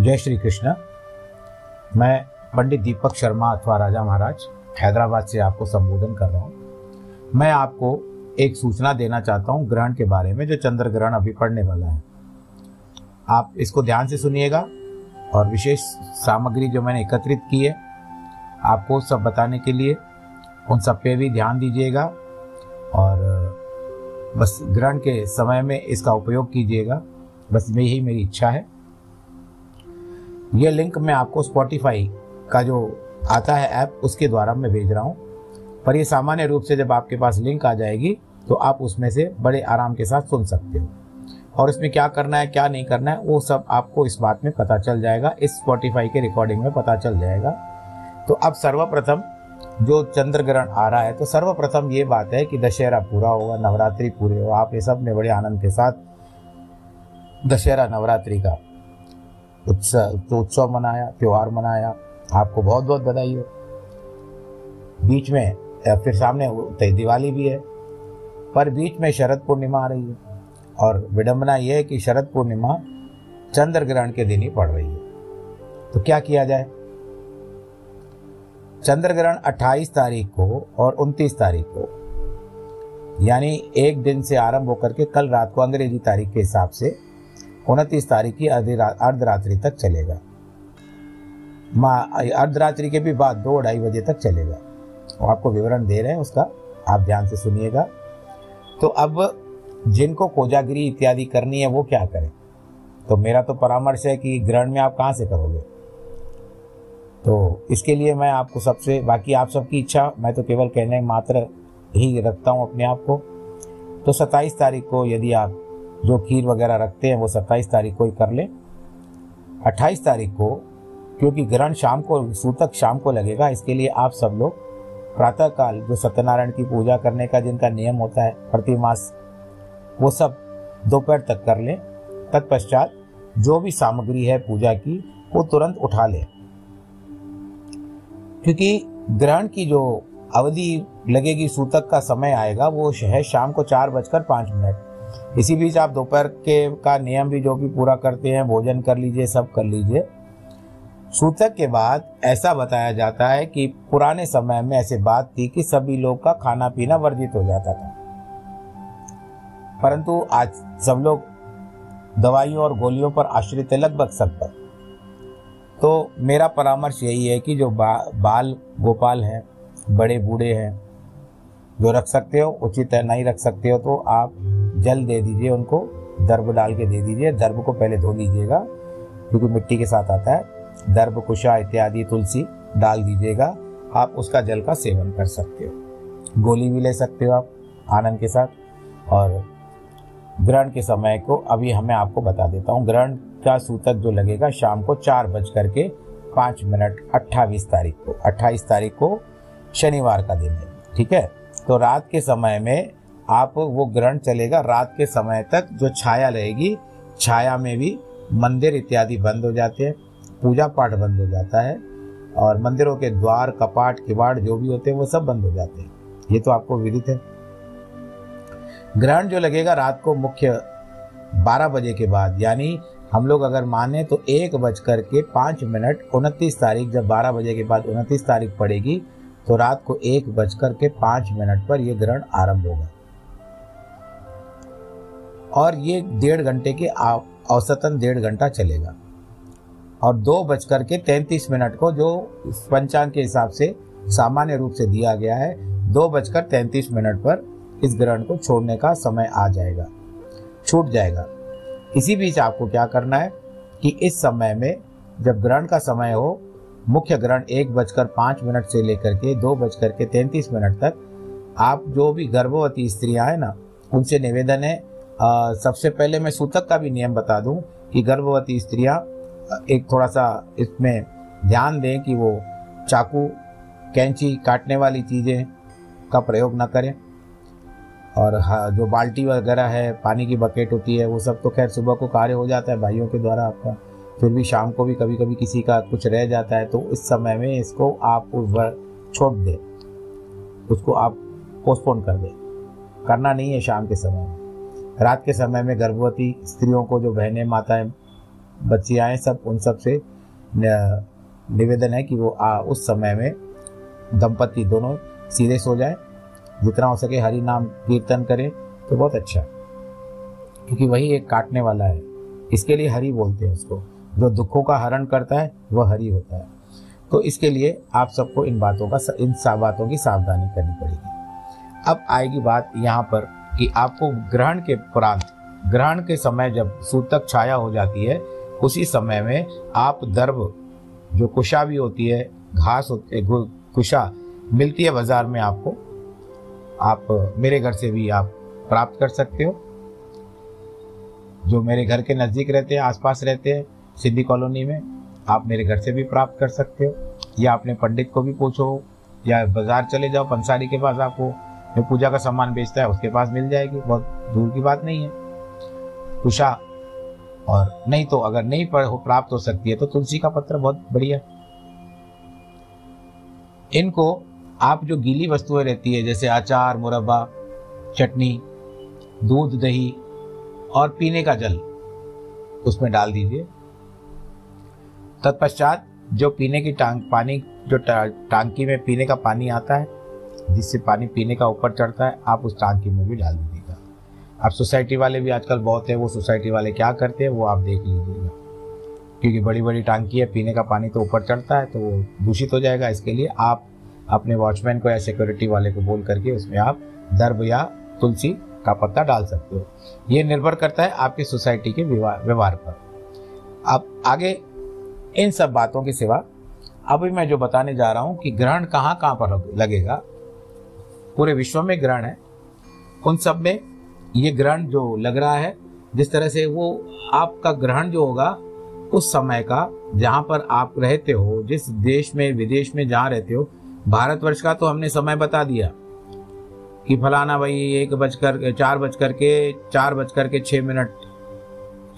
जय श्री कृष्ण। मैं पंडित दीपक शर्मा अथवा राजा महाराज हैदराबाद से आपको संबोधन कर रहा हूँ। मैं आपको एक सूचना देना चाहता हूँ ग्रहण के बारे में, जो चंद्र ग्रहण अभी पड़ने वाला है। आप इसको ध्यान से सुनिएगा और विशेष सामग्री जो मैंने एकत्रित की है, आपको सब बताने के लिए उन सब पे भी ध्यान दीजिएगा और बस ग्रहण के समय में इसका उपयोग कीजिएगा। बस यही मेरी इच्छा है। ये लिंक मैं आपको स्पॉटिफाई का जो आता है ऐप उसके द्वारा मैं भेज रहा हूँ। पर ये सामान्य रूप से जब आपके पास लिंक आ जाएगी तो आप उसमें से बड़े आराम के साथ सुन सकते हो। और इसमें क्या करना है, क्या नहीं करना है, वो सब आपको इस बात में पता चल जाएगा, इस स्पॉटिफाई के रिकॉर्डिंग में पता चल जाएगा। तो अब सर्वप्रथम जो चंद्र ग्रहण आ रहा है तो सर्वप्रथम ये बात है कि दशहरा पूरा होगा, नवरात्रि पूरे हो आप ये सबने बड़े आनंद के साथ दशहरा नवरात्रि का उत्सव तो उत्सव मनाया, त्यौहार मनाया। आपको बहुत बहुत बधाई हो। बीच में फिर सामने दिवाली भी है, पर बीच में शरद पूर्णिमा आ रही है। और विडंबना यह है कि शरद पूर्णिमा चंद्र ग्रहण के दिन ही पड़ रही है। तो क्या किया जाए? चंद्र ग्रहण 28 तारीख को और 29 तारीख को, यानी एक दिन से आरंभ होकर के कल रात को अंग्रेज़ी तारीख के हिसाब से उनतीस तारीख की अर्धरात्रि तक चलेगा। माँ, अर्धरात्रि के भी बाद दो ढाई बजे तक चलेगा। वो आपको विवरण दे रहे हैं, उसका आप ध्यान से सुनिएगा। तो अब जिनको कोजागिरी इत्यादि करनी है, वो क्या करें? तो मेरा तो परामर्श है कि ग्रहण में आप कहाँ से करोगे? तो इसके लिए मैं आपको सबसे, बाकी आप सबकी इच्छा, मैं तो केवल कहने मात्र ही रखता हूँ अपने आप को। तो 27 तारीख को यदि आप जो खीर वगैरह रखते हैं वो 27 तारीख को ही कर लें। 28 तारीख को, क्योंकि ग्रहण शाम को, सूतक शाम को लगेगा, इसके लिए आप सब लोग प्रातःकाल जो सत्यनारायण की पूजा करने का जिनका नियम होता है प्रतिमास वो सब दोपहर तक कर लें। तत्पश्चात जो भी सामग्री है पूजा की, वो तुरंत उठा लें। क्योंकि ग्रहण की जो अवधि लगेगी, सूतक का समय आएगा, वो है शाम को चार बजकर पाँच मिनट। इसी बीच आप दोपहर के का नियम भी जो भी पूरा करते हैं भोजन कर लीजिए सब कर लीजिए। सूतक के बाद ऐसा बताया जाता है कि पुराने समय में ऐसे बात थी कि सभी लोग का खाना पीना वर्जित हो जाता था। परंतु आज सब लोग दवाइयों और गोलियों पर आश्रित है लगभग सब पर। तो मेरा परामर्श यही है कि जो बा, बाल गोपाल हैं बड़े बूढ़े हैं जो रख सकते हो उचित है नहीं रख सकते हो तो आप जल दे दीजिए उनको दर्भ डाल के दे दीजिए। दर्भ को पहले धो लीजिएगा क्योंकि मिट्टी के साथ आता है। दर्भ कुशा इत्यादि, तुलसी डाल दीजिएगा। आप उसका जल का सेवन कर सकते हो। गोली भी ले सकते हो आप आनंद के साथ। और ग्रहण के समय को अभी हमें आपको बता देता हूँ। ग्रहण का सूतक जो लगेगा शाम को चार बज करके पाँच मिनट अट्ठाईस तारीख को, अट्ठाईस तारीख को शनिवार का दिन है। ठीक है? तो रात के समय में आप वो ग्रहण चलेगा रात के समय तक जो छाया रहेगी, छाया में भी मंदिर इत्यादि बंद हो जाते हैं, पूजा पाठ बंद हो जाता है, और मंदिरों के द्वार, कपाट, किवाड़ जो भी होते हैं, वो सब बंद हो जाते हैं। ये तो आपको विदित है। ग्रहण जो लगेगा रात को मुख्य 12 बजे के बाद, यानी हम लोग अगर माने तो एक बज कर के पाँच मिनट उनतीस तारीख, जब 12 बजे के बाद उनतीस तारीख पड़ेगी तो रात को एक बज कर के पाँच मिनट पर यह ग्रहण आरंभ होगा। और ये डेढ़ घंटे के औसतन डेढ़ घंटा चलेगा। और दो बज कर के तैंतीस मिनट को जो पंचांग के हिसाब से सामान्य रूप से दिया गया है, दो बजकर तैंतीस मिनट पर इस ग्रहण को छोड़ने का समय आ जाएगा। छूट जाएगा। इसी बीच आपको क्या करना है कि इस समय में जब ग्रहण का समय हो, मुख्य ग्रहण एक बजकर पाँच मिनट से लेकर के दो बजकर के तैंतीस मिनट तक, आप जो भी गर्भवती स्त्रियाँ हैं ना, उनसे निवेदन है सबसे पहले मैं सूतक का भी नियम बता दूँ कि गर्भवती स्त्रियाँ एक थोड़ा सा इसमें ध्यान दें कि वो चाकू, कैंची काटने वाली चीज़ें का प्रयोग न करें। और जो बाल्टी वगैरह है, पानी की बकेट होती है, वो सब तो खैर सुबह को कार्य हो जाता है, भाइयों के द्वारा आपका। फिर भी शाम को भी कभी कभी किसी का कुछ रह जाता है तो इस समय में इसको आप छोड़ दें। उसको आप पोस्टपोन कर दें। करना नहीं है शाम के समय में। रात के समय में गर्भवती स्त्रियों को जो बहनें माताएँ बच्चे आए सब उन सबसे निवेदन है कि वो आ, उस समय में दंपति दोनों सीधे सो जाए। जितना हो सके हरि नाम कीर्तन करें तो बहुत अच्छा है। क्योंकि वही एक काटने वाला है। इसके लिए हरि बोलते हैं उसको। जो दुखों का हरण करता है वह हरि होता है। तो इसके लिए आप सबको इन बातों का इन बातों की सावधानी करनी पड़ेगी। अब आएगी बात यहाँ पर कि आपको ग्रहण के उपरांत ग्रहण के समय जब सूतक छाया हो जाती है, उसी समय में आप दर्भ, जो कुशा भी होती है, घास होती है कुशा मिलती है बाज़ार में आपको। आप, मेरे घर से भी आप प्राप्त कर सकते हो। जो मेरे घर के नज़दीक रहते हैं, आसपास रहते हैं सिद्धि कॉलोनी में, आप मेरे घर से भी प्राप्त कर सकते हो। या अपने पंडित को भी पूछो, या बाज़ार चले जाओ, पंसारी के पास आपको जो पूजा का सामान बेचता है, उसके पास मिल जाएगी। बहुत दूर की बात नहीं है। कुशा, और नहीं तो अगर नहीं प्राप्त हो सकती है तो तुलसी का पत्र बहुत बढ़िया। इनको आप जो गीली वस्तुएँ रहती है, जैसे अचार, मुरब्बा, चटनी, दूध, दही और पीने का जल, उसमें डाल दीजिए। तत्पश्चात जो पीने की टांग पानी जो टांकी में पीने का पानी आता है जिससे पानी पीने का ऊपर चढ़ता है, आप उस टांकी में भी डाल दीजिएगा। अब सोसाइटी वाले भी आजकल बहुत है, वो सोसाइटी वाले क्या करते हैं, वो आप देख लीजिएगा। क्योंकि बड़ी बड़ी टांकी है, पीने का पानी तो ऊपर चढ़ता है तो वो दूषित हो जाएगा। इसके लिए आप अपने वॉचमैन को या सिक्योरिटी वाले को बोल करके उसमें आप दर्भ या तुलसी का पत्ता डाल सकते हो। ये निर्भर करता है आपकी सोसाइटी के व्यवहार पर। अब आगे इन सब बातों के सिवा, अभी मैं जो बताने जा रहा हूँ कि ग्रहण कहाँ कहाँ पर लगेगा पूरे विश्व में ग्रहण है। उन सब में ये ग्रहण जो लग रहा है, जिस तरह से वो आपका ग्रहण जो होगा, उस समय का, जहाँ पर आप रहते हो, जिस देश में, विदेश में जहाँ रहते हो, भारतवर्ष का तो हमने समय बता दिया कि फलाना भाई एक बजकर, चार बजकर के, चार बजकर के छः मिनट,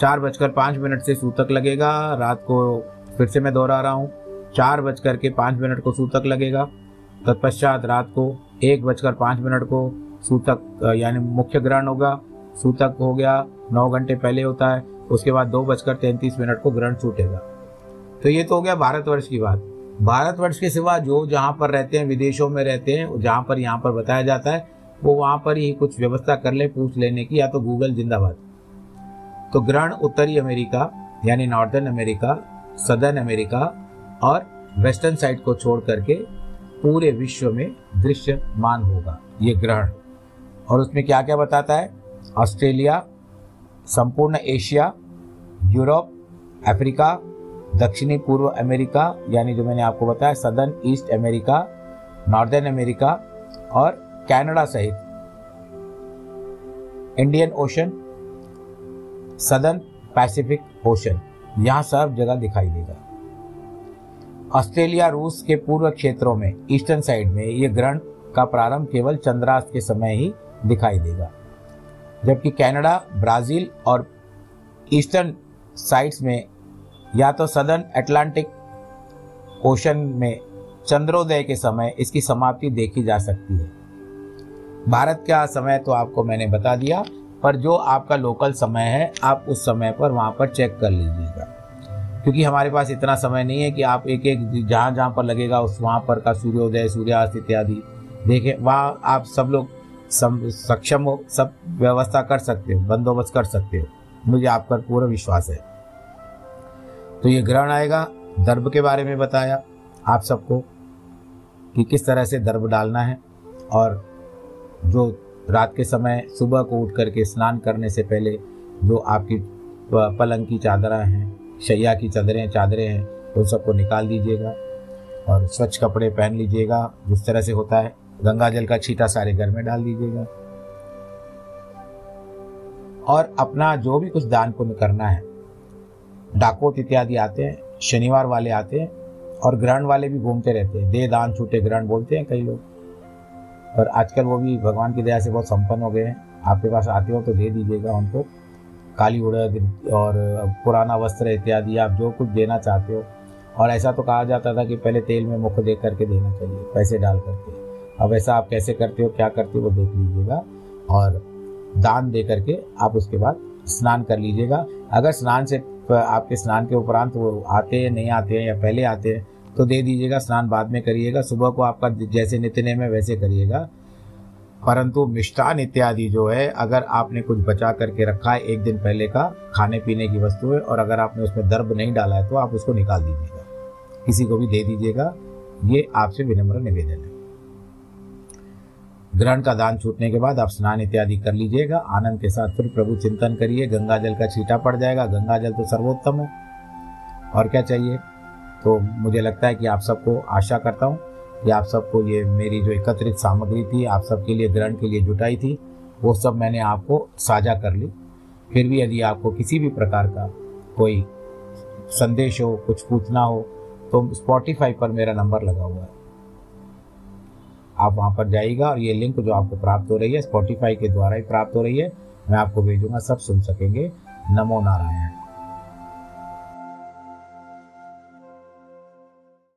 चार बजकर पाँच मिनट से सूतक लगेगा, रात को फिर से मैं दोहरा रहा हूँ, चार बजकर के पाँच मिनट को सूतक लगेगा, तत्पश्चात रात को एक बजकर पाँच मिनट को सूतक यानी मुख्य ग्रहण होगा। सूतक हो गया, नौ घंटे पहले होता है, उसके बाद दो बजकर तैंतीस मिनट को ग्रहण छूटेगा। तो ये तो हो गया भारतवर्ष की बात। भारतवर्ष के सिवा जो जहाँ पर रहते हैं, विदेशों में रहते हैं, जहाँ पर यहाँ पर बताया जाता है, वो वहाँ पर ही कुछ व्यवस्था कर ले, पूछ लेने की, या तो गूगल जिंदाबाद। तो ग्रहण उत्तरी अमेरिका, यानी नॉर्दर्न अमेरिका, सदर्न अमेरिका और वेस्टर्न साइड को छोड़ करके पूरे विश्व में दृश्यमान होगा, ये ग्रहण। और उसमें क्या क्या बताता है? ऑस्ट्रेलिया, संपूर्ण एशिया, यूरोप, अफ्रीका, दक्षिणी पूर्व अमेरिका, यानी जो मैंने आपको बताया, southern east America, northern America और कनाडा सहित। Indian ocean, southern Pacific ocean, यहाँ सब जगह दिखाई देगा। ऑस्ट्रेलिया, रूस के पूर्व क्षेत्रों में, ईस्टर्न साइड में ये ग्रहण का प्रारंभ केवल चंद्रास्त के समय ही दिखाई देगा। जबकि कनाडा, ब्राज़ील और ईस्टर्न साइड्स में या तो सदर्न अटलांटिक ओशन में चंद्रोदय के समय इसकी समाप्ति देखी जा सकती है। भारत का समय तो आपको मैंने बता दिया, पर जो आपका लोकल समय है, आप उस समय पर वहाँ पर चेक कर लीजिएगा। क्योंकि हमारे पास इतना समय नहीं है कि आप एक एक जहाँ जहाँ पर लगेगा, उस वहाँ पर का सूर्योदय, सूर्यास्त इत्यादि। देखें वहाँ आप सब लोग सक्षम हो, सब व्यवस्था कर सकते हो, बंदोबस्त कर सकते हो। मुझे आप पर पूरा विश्वास है। तो ये ग्रहण आएगा, दर्भ के बारे में बताया आप सबको कि किस तरह से दर्भ डालना है और जो रात के समय सुबह को उठ करके स्नान करने से पहले जो आपकी पलंग की चादरा हैं शैया की चादरें चादरें हैं, उन सबको निकाल दीजिएगा और स्वच्छ कपड़े पहन लीजिएगा, जिस तरह से होता है। गंगा जल का छीटा सारे घर में डाल दीजिएगा। और अपना जो भी कुछ दान पुण्य करना है डाकोत इत्यादि आते हैं, शनिवार वाले आते हैं और ग्रहण वाले भी घूमते रहते हैं। दे दान, छूटे, ग्रहण बोलते हैं कई लोग। और आजकल वो भी भगवान की दया से बहुत संपन्न हो गए हैं। आपके पास आते हो तो दे दीजिएगा उनको। काली उड़द और पुराना वस्त्र इत्यादि, आप जो कुछ देना चाहते हो। और ऐसा तो कहा जाता था कि पहले तेल में मुख दे करके देना चाहिए, पैसे डाल करके। अब ऐसा आप कैसे करते हो, क्या करते हो, वो देख लीजिएगा। और दान दे करके आप उसके बाद स्नान कर लीजिएगा। अगर स्नान से आपके स्नान के उपरांत वो आते हैं, नहीं आते हैं या पहले आते हैं तो दे दीजिएगा, स्नान बाद में करिएगा। सुबह को आपका जैसे नित्य में वैसे करिएगा। परंतु मिष्ठान इत्यादि जो है, अगर आपने कुछ बचा करके रखा है एक दिन पहले का खाने पीने की वस्तु है, और अगर आपने उसमें दर्भ नहीं डाला है तो आप उसको निकाल दीजिएगा। किसी को भी दे दीजिएगा। ये आपसे विनम्र निवेदन है। ग्रहण का दान छूटने के बाद आप स्नान इत्यादि कर लीजिएगा। आनंद के साथ फिर प्रभु चिंतन करिए। गंगा जल का छीटा पड़ जाएगा। गंगा जल तो सर्वोत्तम है। और क्या चाहिए? तो मुझे लगता है कि आप सबको आशा करता हूँ। कि आप सबको ये मेरी जो एकत्रित सामग्री थी, आप सबके लिए, ग्रहण के लिए जुटाई थी, वो सब मैंने आपको साझा कर ली। फिर भी यदि आपको किसी भी प्रकार का कोई संदेश हो, कुछ पूछना हो तो स्पॉटिफाई पर मेरा नंबर लगा हुआ है। आप वहाँ पर जाइएगा और ये लिंक जो आपको प्राप्त हो रही है स्पॉटिफाई के द्वारा ही प्राप्त हो रही है, मैं आपको भेजूँगा, सब सुन सकेंगे। नमो नारायण।